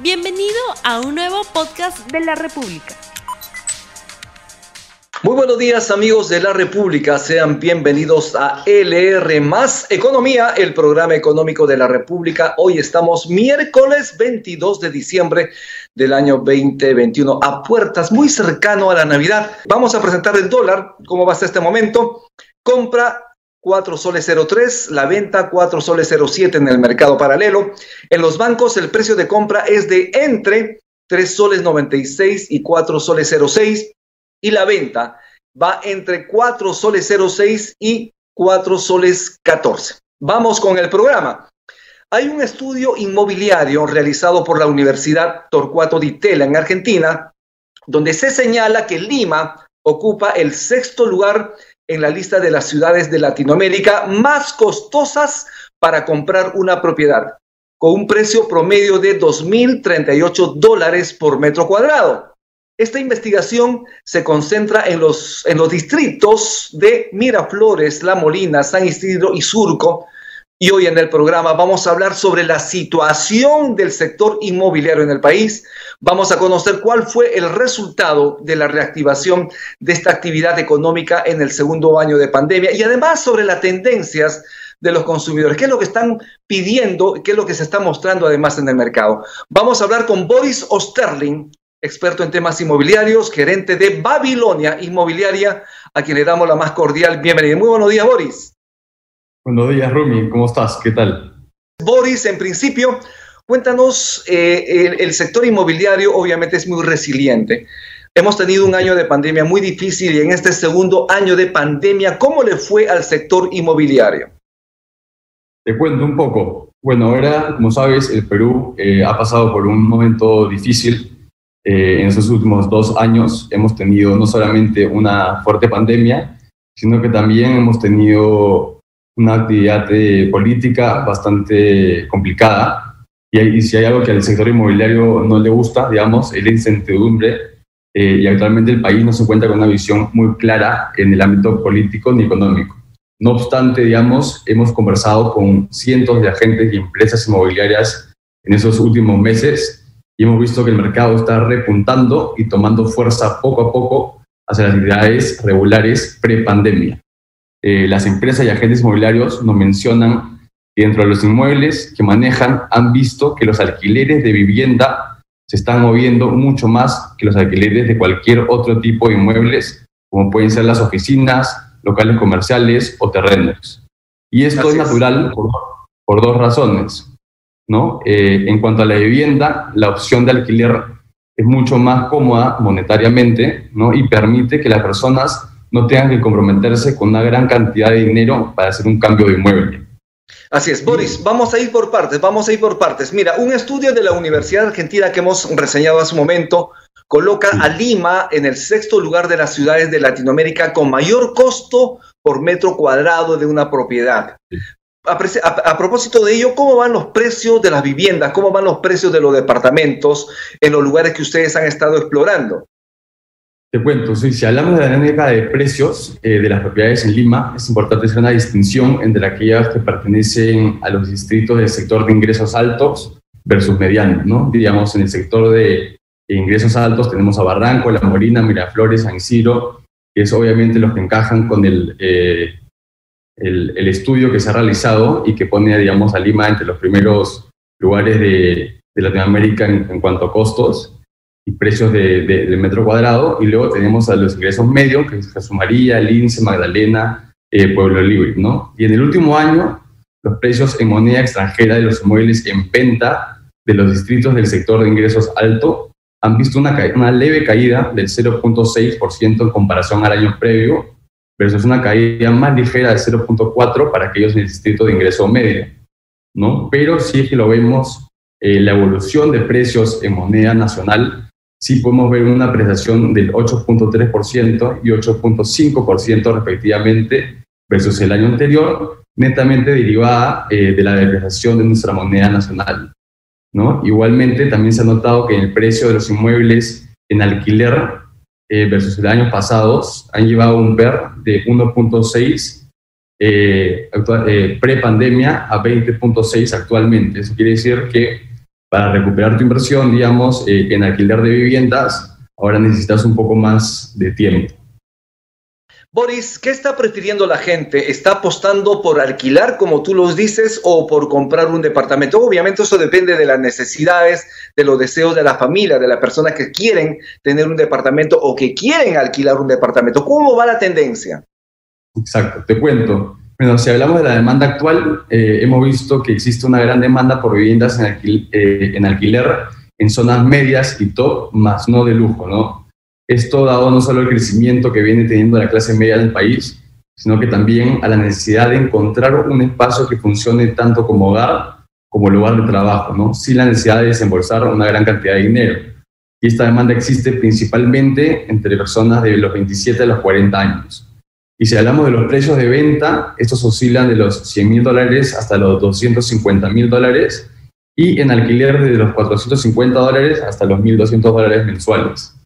Bienvenido a un nuevo podcast de la República. Muy buenos días amigos de la República, sean bienvenidos a LR Economía, el programa económico de la República. Hoy estamos miércoles 22 de diciembre del año 2021, a puertas muy cercano a la Navidad. Vamos a presentar el dólar, cómo va hasta este momento. Compra 4 soles 03, la venta 4 soles 07 en el mercado paralelo. En los bancos el precio de compra es de entre 3 soles 96 y 4 soles 06 y la venta va entre 4 soles 06 y 4 soles 14. Vamos con el programa. Hay un estudio inmobiliario realizado por la Universidad Torcuato Di Tella en Argentina, donde se señala que Lima ocupa el sexto lugar en la lista de las ciudades de Latinoamérica más costosas para comprar una propiedad, con un precio promedio de 2.038 dólares por metro cuadrado. Esta investigación se concentra en los, en los distritos de Miraflores, La Molina, San Isidro y Surco, y hoy en el programa vamos a hablar sobre la situación del sector inmobiliario en el país. Vamos a conocer cuál fue el resultado de la reactivación de esta actividad económica en el segundo año de pandemia y además sobre las tendencias de los consumidores, qué es lo que están pidiendo, qué es lo que se está mostrando además en el mercado. Vamos a hablar con Boris Osterling, experto en temas inmobiliarios, gerente de Babilonia Inmobiliaria, a quien le damos la más cordial bienvenida. Muy buenos días, Boris. Buenos días, Rumi. ¿Cómo estás? ¿Qué tal? Boris, en principio, cuéntanos, eh, el, sector inmobiliario obviamente es muy resiliente. Hemos tenido un año de pandemia muy difícil y en este segundo año de pandemia, ¿cómo le fue al sector inmobiliario? Te cuento un poco. Bueno, ahora, como sabes, el Perú eh, ha pasado por un momento difícil. Eh, en esos últimos dos años hemos tenido no solamente una fuerte pandemia, sino que también hemos tenido una actividad eh, política bastante complicada. Y, si hay algo que al sector inmobiliario no le gusta, digamos, es la incertidumbre. Eh, y actualmente el país no se encuentra con una visión muy clara en el ámbito político ni económico. No obstante, digamos, hemos conversado con cientos de agentes y empresas inmobiliarias en esos últimos meses y hemos visto que el mercado está repuntando y tomando fuerza poco a poco hacia las actividades regulares pre-pandemia. Eh, las empresas y agentes inmobiliarios nos mencionan que dentro de los inmuebles que manejan han visto que los alquileres de vivienda se están moviendo mucho más que los alquileres de cualquier otro tipo de inmuebles, como pueden ser las oficinas, locales comerciales o terrenos. Y esto es natural por, dos razones. ¿no? Eh, en cuanto a la vivienda, la opción de alquiler es mucho más cómoda monetariamente ¿no? y permite que las personas no tengan que comprometerse con una gran cantidad de dinero para hacer un cambio de inmueble. Así es, Boris, vamos a ir por partes, vamos a ir por partes. Mira, un estudio de la Universidad Argentina que hemos reseñado hace un momento coloca a Lima en el sexto lugar de las ciudades de Latinoamérica con mayor costo por metro cuadrado de una propiedad. a, propósito de ello, ¿cómo van los precios de las viviendas? ¿Cómo van los precios de los departamentos en los lugares que ustedes han estado explorando? Te cuento, sí, si hablamos de la dinámica de precios eh, de las propiedades en Lima, es importante hacer una distinción entre aquellas que pertenecen a los distritos del sector de ingresos altos versus medianos, ¿no? Digamos, en el sector de ingresos altos tenemos a Barranco, La Morina, Miraflores, San Isidro, que es obviamente los que encajan con el, eh, el, estudio que se ha realizado y que pone, digamos, a Lima entre los primeros lugares de, Latinoamérica en cuanto a costos precios de, del metro cuadrado, y luego tenemos a los ingresos medios, que es Jesús María, Lince, Magdalena, eh, Pueblo Libre, ¿no? Y en el último año, los precios en moneda extranjera de los inmuebles en venta de los distritos del sector de ingresos alto han visto una, una leve caída del 0.6% en comparación al año previo, versus una caída más ligera del 0.4% para aquellos en el distrito de ingreso medio, ¿no? Pero sí es que lo vemos, eh, la evolución de precios en moneda nacional sí podemos ver una apreciación del 8.3% y 8.5% respectivamente versus el año anterior, netamente derivada eh, de la depreciación de nuestra moneda nacional. ¿no? Igualmente, también se ha notado que el precio de los inmuebles en alquiler eh, versus el año pasado han llevado un PER de 1.6 eh, pre-pandemia a 20.6 actualmente. Eso quiere decir que para recuperar tu inversión, digamos, eh, en alquiler de viviendas, ahora necesitas un poco más de tiempo. Boris, ¿qué está prefiriendo la gente? ¿Está apostando por alquilar, como tú los dices, o por comprar un departamento? Obviamente eso depende de las necesidades, de los deseos de la familia, de las personas que quieren tener un departamento o que quieren alquilar un departamento. ¿Cómo va la tendencia? Exacto, te cuento. Bueno, si hablamos de la demanda actual, eh, hemos visto que existe una gran demanda por viviendas en, eh, en alquiler en zonas medias y top, más no de lujo, ¿no? Esto dado no solo el crecimiento que viene teniendo la clase media del país, sino que también a la necesidad de encontrar un espacio que funcione tanto como hogar como lugar de trabajo, ¿no? sin la necesidad de desembolsar una gran cantidad de dinero. Y esta demanda existe principalmente entre personas de los 27 a los 40 años. Y si hablamos de los precios de venta, estos oscilan de los 100 mil dólares hasta los 250 mil dólares y en alquiler de los 450 dólares hasta los 1.200 dólares mensuales.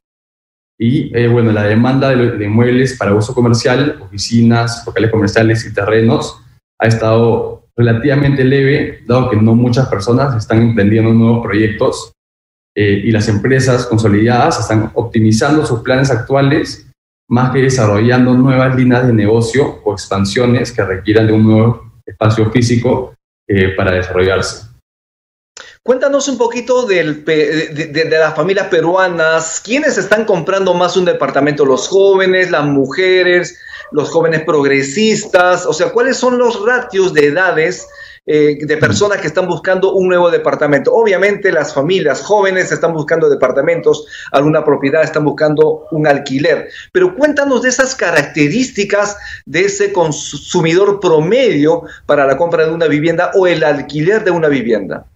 Y eh, bueno, la demanda de, inmuebles para uso comercial, oficinas, locales comerciales y terrenos ha estado relativamente leve, dado que no muchas personas están emprendiendo nuevos proyectos eh, y las empresas consolidadas están optimizando sus planes actuales más que desarrollando nuevas líneas de negocio o expansiones que requieran de un nuevo espacio físico eh, para desarrollarse. Cuéntanos un poquito de, las familias peruanas. ¿Quiénes están comprando más un departamento? ¿Los jóvenes, las mujeres, los jóvenes progresistas? O sea, ¿cuáles son los ratios de edades eh, de personas que están buscando un nuevo departamento? Obviamente las familias jóvenes están buscando departamentos, alguna propiedad están buscando un alquiler. Pero cuéntanos de esas características de ese consumidor promedio para la compra de una vivienda o el alquiler de una vivienda.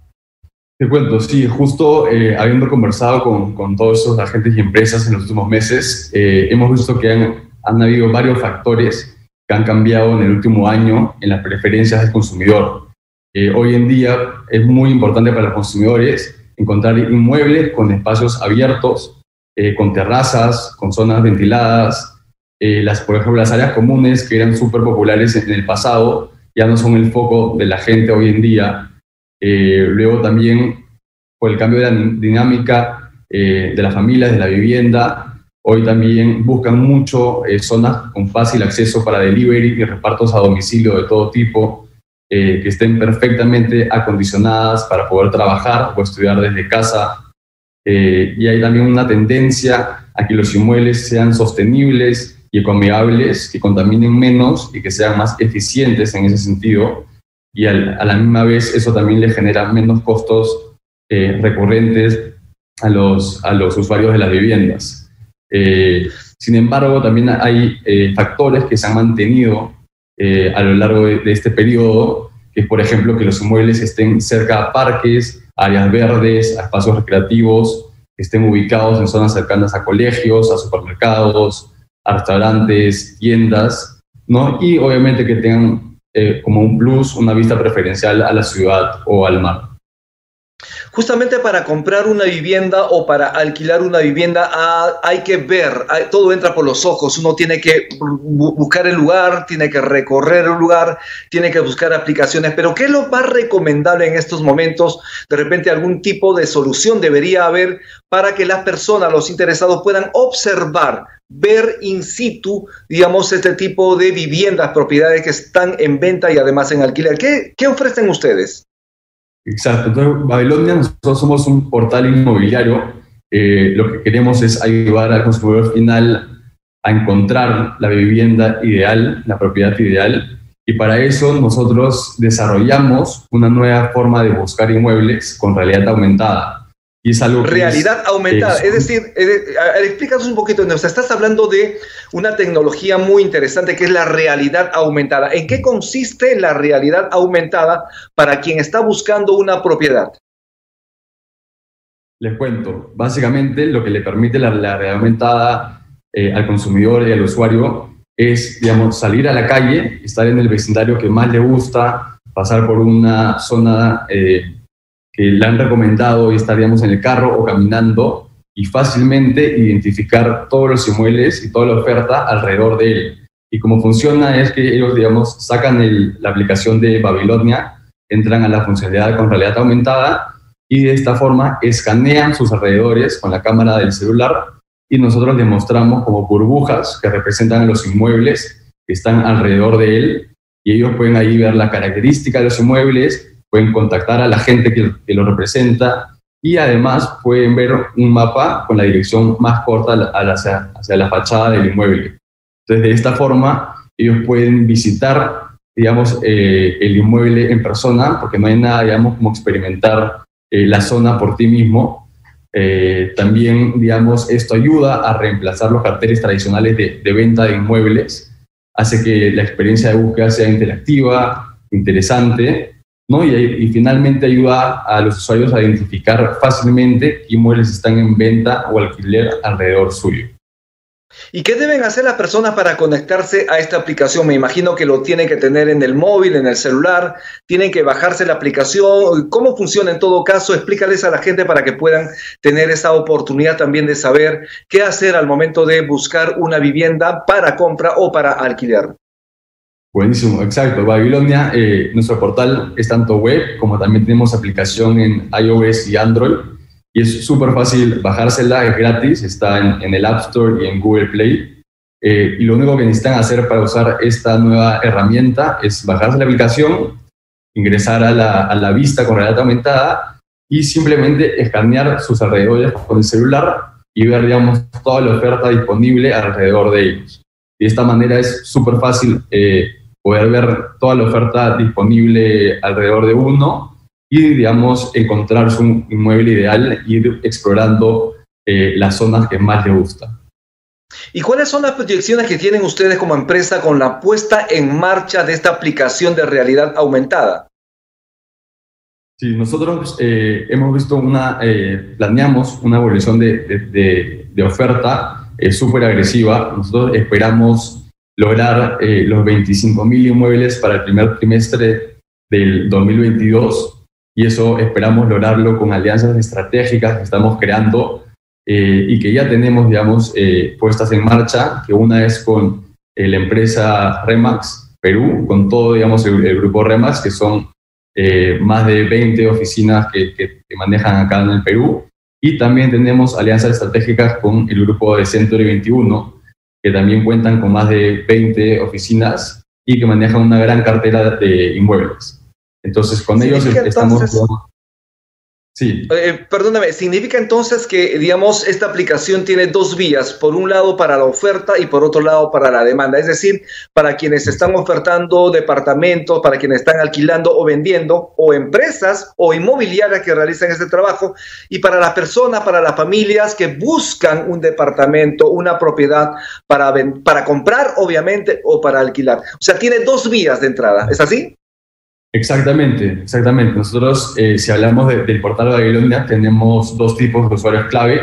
Te cuento, sí, justo eh, habiendo conversado con, con, todos esos agentes y empresas en los últimos meses, eh, hemos visto que han, han, habido varios factores que han cambiado en el último año en las preferencias del consumidor. Eh, hoy en día es muy importante para los consumidores encontrar inmuebles con espacios abiertos, con terrazas, con zonas ventiladas. las, por ejemplo, las áreas comunes que eran súper populares en el pasado ya no son el foco de la gente hoy en día eh, luego también por el cambio de la dinámica eh, de las familias, de la vivienda, hoy también buscan mucho eh, zonas con fácil acceso para delivery y repartos a domicilio de todo tipo, que estén perfectamente acondicionadas para poder trabajar o estudiar desde casa. y hay también una tendencia a que los inmuebles sean sostenibles y ecoamigables, que contaminen menos y que sean más eficientes en ese sentido y a la misma vez eso también le genera menos costos eh, recurrentes a los, a los usuarios de las viviendas. Eh, sin embargo, también hay eh, factores que se han mantenido a lo largo de, de, este periodo, que es, por ejemplo, que los inmuebles estén cerca a parques, áreas verdes, a espacios recreativos, estén ubicados en zonas cercanas a colegios, a supermercados, a restaurantes, tiendas, ¿no? Y obviamente que tengan eh, como un plus, una vista preferencial a la ciudad o al mar. Justamente para comprar una vivienda o para alquilar una vivienda ah, hay que ver, todo entra por los ojos, uno tiene que buscar el lugar, tiene que recorrer el lugar, tiene que buscar aplicaciones, pero ¿qué es lo más recomendable en estos momentos? De repente algún tipo de solución debería haber para que las personas, los interesados puedan observar ver in situ, digamos, este tipo de viviendas, propiedades que están en venta y además en alquiler. ¿Qué, qué ofrecen ustedes? Exacto. Entonces, Babilonia, nosotros somos un portal inmobiliario. Eh, lo que queremos es ayudar al consumidor final a encontrar la vivienda ideal, la propiedad ideal. Y para eso nosotros desarrollamos una nueva forma de buscar inmuebles con realidad aumentada realidad aumentada. Es, decir, explícanos un poquito, o sea, estás hablando de una tecnología muy interesante que es la realidad aumentada. ¿En qué consiste la realidad aumentada para quien está buscando una propiedad? Les cuento. Básicamente, lo que le permite la, realidad aumentada eh, al consumidor y al usuario es, digamos, salir a la calle, estar en el vecindario que más le gusta, pasar por una zona eh, que le han recomendado y estaríamos en el carro o caminando y fácilmente identificar todos los inmuebles y toda la oferta alrededor de él. Y cómo funciona es que ellos, digamos, sacan la aplicación de Babilonia, entran a la funcionalidad con realidad aumentada y de esta forma escanean sus alrededores con la cámara del celular y nosotros les mostramos como burbujas que representan los inmuebles que están alrededor de él y ellos pueden ahí ver la característica de los inmuebles, pueden contactar a la gente que, que lo representa y además pueden ver un mapa con la dirección más corta hacia, hacia la fachada del inmueble. Entonces, de esta forma, ellos pueden visitar, digamos, eh, el inmueble en persona, porque no hay nada, digamos, como experimentar eh, la zona por ti mismo. Eh, también, digamos, esto ayuda a reemplazar los carteles tradicionales de, de venta de inmuebles, hace que la experiencia de búsqueda sea interactiva, interesante, ¿no? Y, finalmente ayuda a los usuarios a identificar fácilmente qué inmuebles están en venta o alquiler alrededor suyo. ¿Y qué deben hacer las personas para conectarse a esta aplicación? Me imagino que lo tienen que tener en el móvil, en el celular, tienen que bajarse la aplicación. ¿Cómo funciona en todo caso? Explícales a la gente para que puedan tener esa oportunidad también de saber qué hacer al momento de buscar una vivienda para compra o para alquiler. Buenísimo, exacto. Babilonia, eh, nuestro portal es tanto web como también tenemos aplicación en iOS y Android y es súper fácil bajársela, es gratis, está en, el App Store y en Google Play. Eh, y lo único que necesitan hacer para usar esta nueva herramienta es bajarse la aplicación, ingresar a la, a la vista con realidad aumentada y simplemente escanear sus alrededores con el celular y ver, digamos, toda la oferta disponible alrededor de ellos. De esta manera es súper fácil eh, poder ver toda la oferta disponible alrededor de uno y, digamos, encontrar su inmueble ideal, ir explorando eh, las zonas que más le gustan. ¿Y cuáles son las proyecciones que tienen ustedes como empresa con la puesta en marcha de esta aplicación de realidad aumentada? Sí, nosotros eh, hemos visto una, eh, planeamos una evolución de, de, de oferta súper agresiva. Nosotros esperamos lograr los 25.000 inmuebles para el primer trimestre del 2022 y eso esperamos lograrlo con alianzas estratégicas que estamos creando eh, y que ya tenemos, digamos, eh, puestas en marcha, que una es con eh, la empresa Remax Perú, con todo, digamos, el, grupo Remax, que son más de 20 oficinas que, que, manejan acá en el Perú, y también tenemos alianzas estratégicas con el grupo de Century 21, que también cuentan con más de 20 oficinas y que manejan una gran cartera de inmuebles. Entonces, con ellos estamos... Sí. Eh, perdóname, ¿significa entonces que, digamos, esta aplicación tiene dos vías? Por un lado para la oferta y por otro lado para la demanda. Es decir, para quienes están ofertando departamentos, para quienes están alquilando o vendiendo, o empresas o inmobiliarias que realizan este trabajo, y para las personas, para las familias que buscan un departamento, una propiedad para, para comprar, obviamente, o para alquilar. O sea, tiene dos vías de entrada. ¿Es así? Exactamente, exactamente. Nosotros, eh, si hablamos del portal de Babilonia, tenemos dos tipos de usuarios clave.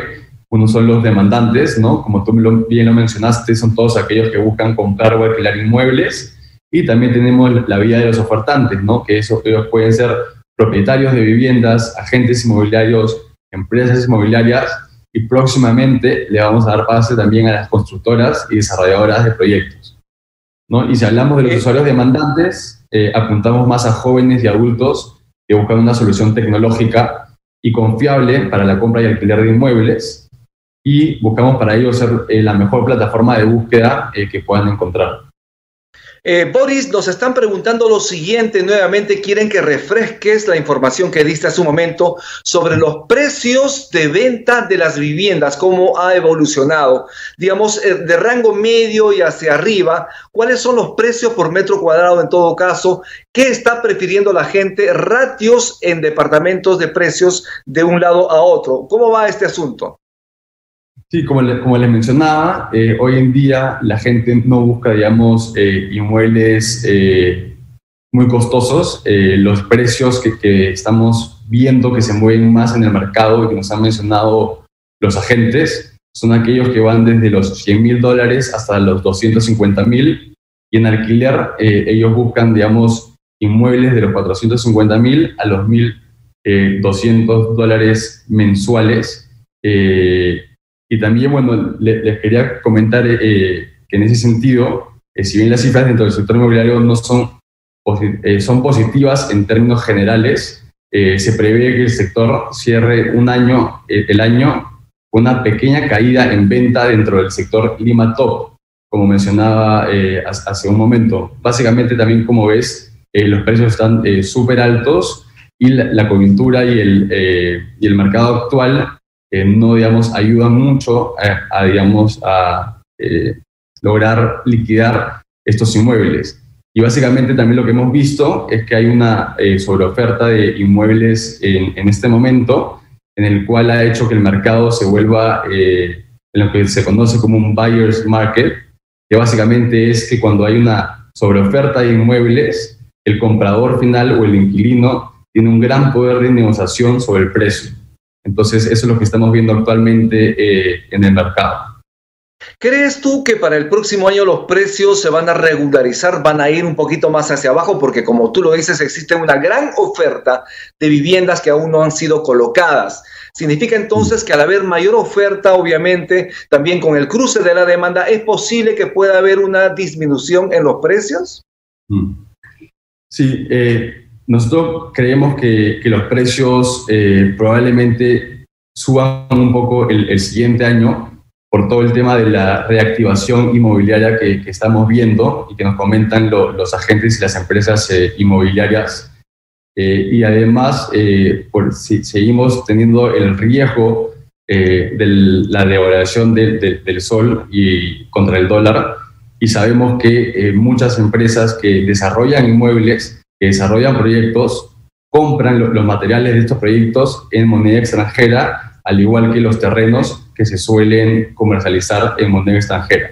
Uno son los demandantes, ¿no? Como tú bien lo mencionaste, son todos aquellos que buscan comprar o alquilar inmuebles. Y también tenemos la vía de los ofertantes, ¿no? Que eso, ellos pueden ser propietarios de viviendas, agentes inmobiliarios, empresas inmobiliarias y próximamente le vamos a dar pase también a las constructoras y desarrolladoras de proyectos. ¿No? Y si hablamos de los usuarios demandantes, eh, apuntamos más a jóvenes y adultos que buscan una solución tecnológica y confiable para la compra y alquiler de inmuebles y buscamos para ello ser eh, la mejor plataforma de búsqueda eh, que puedan encontrar. Eh, Boris, nos están preguntando lo siguiente nuevamente, quieren que refresques la información que diste hace un momento sobre los precios de venta de las viviendas, cómo ha evolucionado, digamos, eh, de rango medio y hacia arriba, cuáles son los precios por metro cuadrado en todo caso, qué está prefiriendo la gente, ratios en departamentos de precios de un lado a otro. ¿Cómo va este asunto? Sí, como, como les mencionaba, eh, hoy en día la gente no busca, digamos, eh, inmuebles eh, muy costosos. los precios que, que, estamos viendo que se mueven más en el mercado y que nos han mencionado los agentes son aquellos que van desde los 100 mil dólares hasta los 250 mil. Y en alquiler ellos buscan, digamos, inmuebles de los 450 mil a los 1.200 dólares mensuales. Y también, bueno, les, quería comentar eh, que en ese sentido, eh, si bien las cifras dentro del sector inmobiliario no son, eh, son positivas en términos generales, se prevé que el sector cierre un año, el año con una pequeña caída en venta dentro del sector Lima Top, como mencionaba hace un momento. Básicamente también, como ves, los precios están súper altos y la, coyuntura y el, y el mercado actual no, digamos, ayudan mucho a, digamos, a lograr liquidar estos inmuebles. Y básicamente también lo que hemos visto es que hay una eh, sobreoferta de inmuebles en, este momento, en el cual ha hecho que el mercado se vuelva eh, en lo que se conoce como un buyer's market, que básicamente es que cuando hay una sobreoferta de inmuebles, el comprador final o el inquilino tiene un gran poder de negociación sobre el precio. Entonces, eso es lo que estamos viendo actualmente eh, en el mercado. ¿Crees tú que para el próximo año los precios se van a regularizar, van a ir un poquito más hacia abajo? Porque como tú lo dices, existe una gran oferta de viviendas que aún no han sido colocadas. Significa entonces que al haber mayor oferta, obviamente, también con el cruce de la demanda, ¿es posible que pueda haber una disminución en los precios? Mm. Sí, eh, nosotros creemos que, los precios eh, probablemente suban un poco el siguiente año por todo el tema de la reactivación inmobiliaria que, estamos viendo y que nos comentan los agentes y las empresas eh, inmobiliarias. Eh, y además, por, si, seguimos teniendo el riesgo de la devaluación del sol y contra el dólar, y sabemos que muchas empresas que desarrollan inmuebles, desarrollan proyectos, compran los materiales de estos proyectos en moneda extranjera, al igual que los terrenos que se suelen comercializar en moneda extranjera.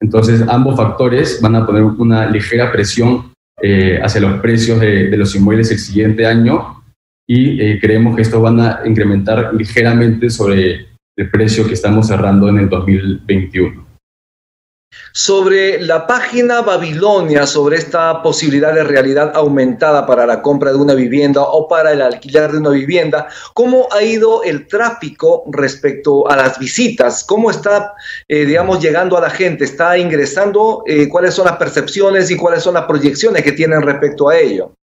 Entonces, ambos factores van a poner una ligera presión eh, hacia los precios de, los inmuebles el siguiente año y eh, creemos que estos van a incrementar ligeramente sobre el precio que estamos cerrando en el 2021 sobre la página Babilonia, sobre esta posibilidad de realidad aumentada para la compra de una vivienda o para el alquiler de una vivienda, ¿cómo ha ido el tráfico respecto a las visitas? ¿Cómo está, eh, digamos, llegando a la gente? ¿Está ingresando? Eh, ¿Cuáles son las percepciones y cuáles son las proyecciones que tienen respecto a ello?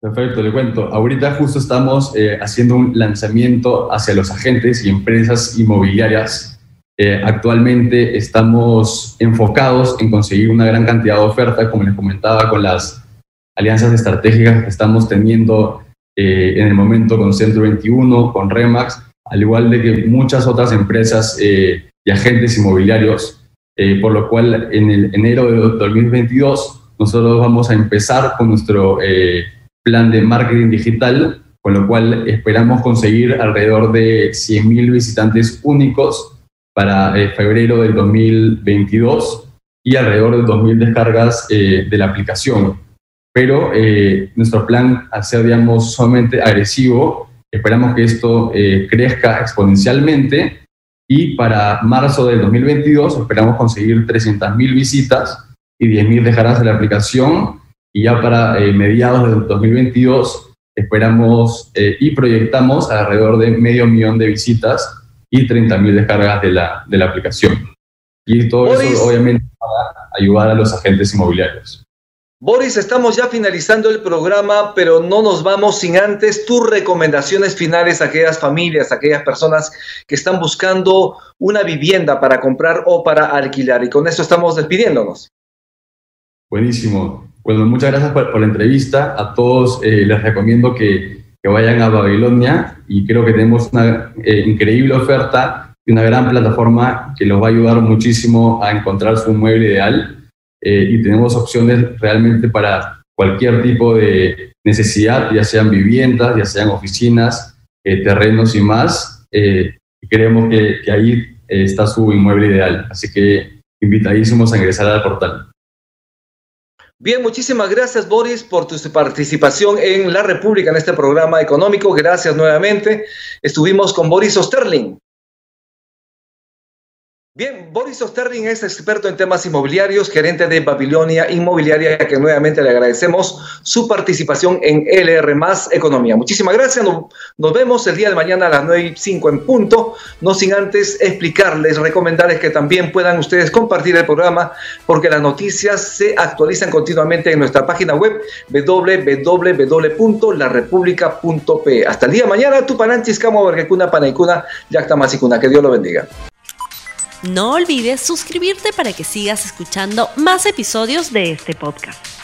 Perfecto, le cuento. Ahorita justo estamos eh, haciendo un lanzamiento hacia los agentes y empresas inmobiliarias eh, actualmente estamos enfocados en conseguir una gran cantidad de oferta, como les comentaba, con las alianzas estratégicas que estamos teniendo eh, en el momento con Centro 21, con Remax, al igual de que muchas otras empresas eh, y agentes inmobiliarios, por lo cual en el enero de 2022 nosotros vamos a empezar con nuestro plan de marketing digital, con lo cual esperamos conseguir alrededor de 100.000 visitantes únicos para eh, febrero del 2022 y alrededor de 2.000 descargas eh, de la aplicación. Pero eh, nuestro plan, al ser, digamos, sumamente agresivo, esperamos que esto crezca exponencialmente y para marzo del 2022 esperamos conseguir 300.000 visitas y 10.000 descargas de la aplicación y ya para mediados del 2022 esperamos y proyectamos alrededor de medio millón de visitas y 30.000 descargas de la, de la aplicación. Y todo eso obviamente para ayudar a los agentes inmobiliarios. Boris, estamos ya finalizando el programa, pero no nos vamos sin antes tus recomendaciones finales a aquellas familias, a aquellas personas que están buscando una vivienda para comprar o para alquilar. Y con eso estamos despidiéndonos. Buenísimo. Bueno, muchas gracias por, la entrevista. A todos eh, les recomiendo que que vayan a Babilonia y creo que tenemos una eh, increíble oferta y una gran plataforma que los va a ayudar muchísimo a encontrar su mueble ideal eh, y tenemos opciones realmente para cualquier tipo de necesidad, ya sean viviendas, ya sean oficinas, eh, terrenos y más. y creemos que, que ahí está su inmueble ideal. Así que invitadísimos a ingresar al portal. Bien, muchísimas gracias Boris por tu participación en La República en este programa económico. Gracias nuevamente. Estuvimos con Boris Osterling. Bien, Boris Osterling es experto en temas inmobiliarios, gerente de Babilonia Inmobiliaria, que nuevamente le agradecemos su participación en LR Más Economía. Muchísimas gracias. Nos, vemos el día de mañana a las 9 y 5 en punto. No sin antes explicarles, recomendarles que también puedan ustedes compartir el programa, porque las noticias se actualizan continuamente en nuestra página web www.larepublica.p. Hasta el día de mañana, tu pananchis, camo, vergecuna, panaicuna, yacta masicuna. Que Dios lo bendiga. No olvides suscribirte para que sigas escuchando más episodios de este podcast.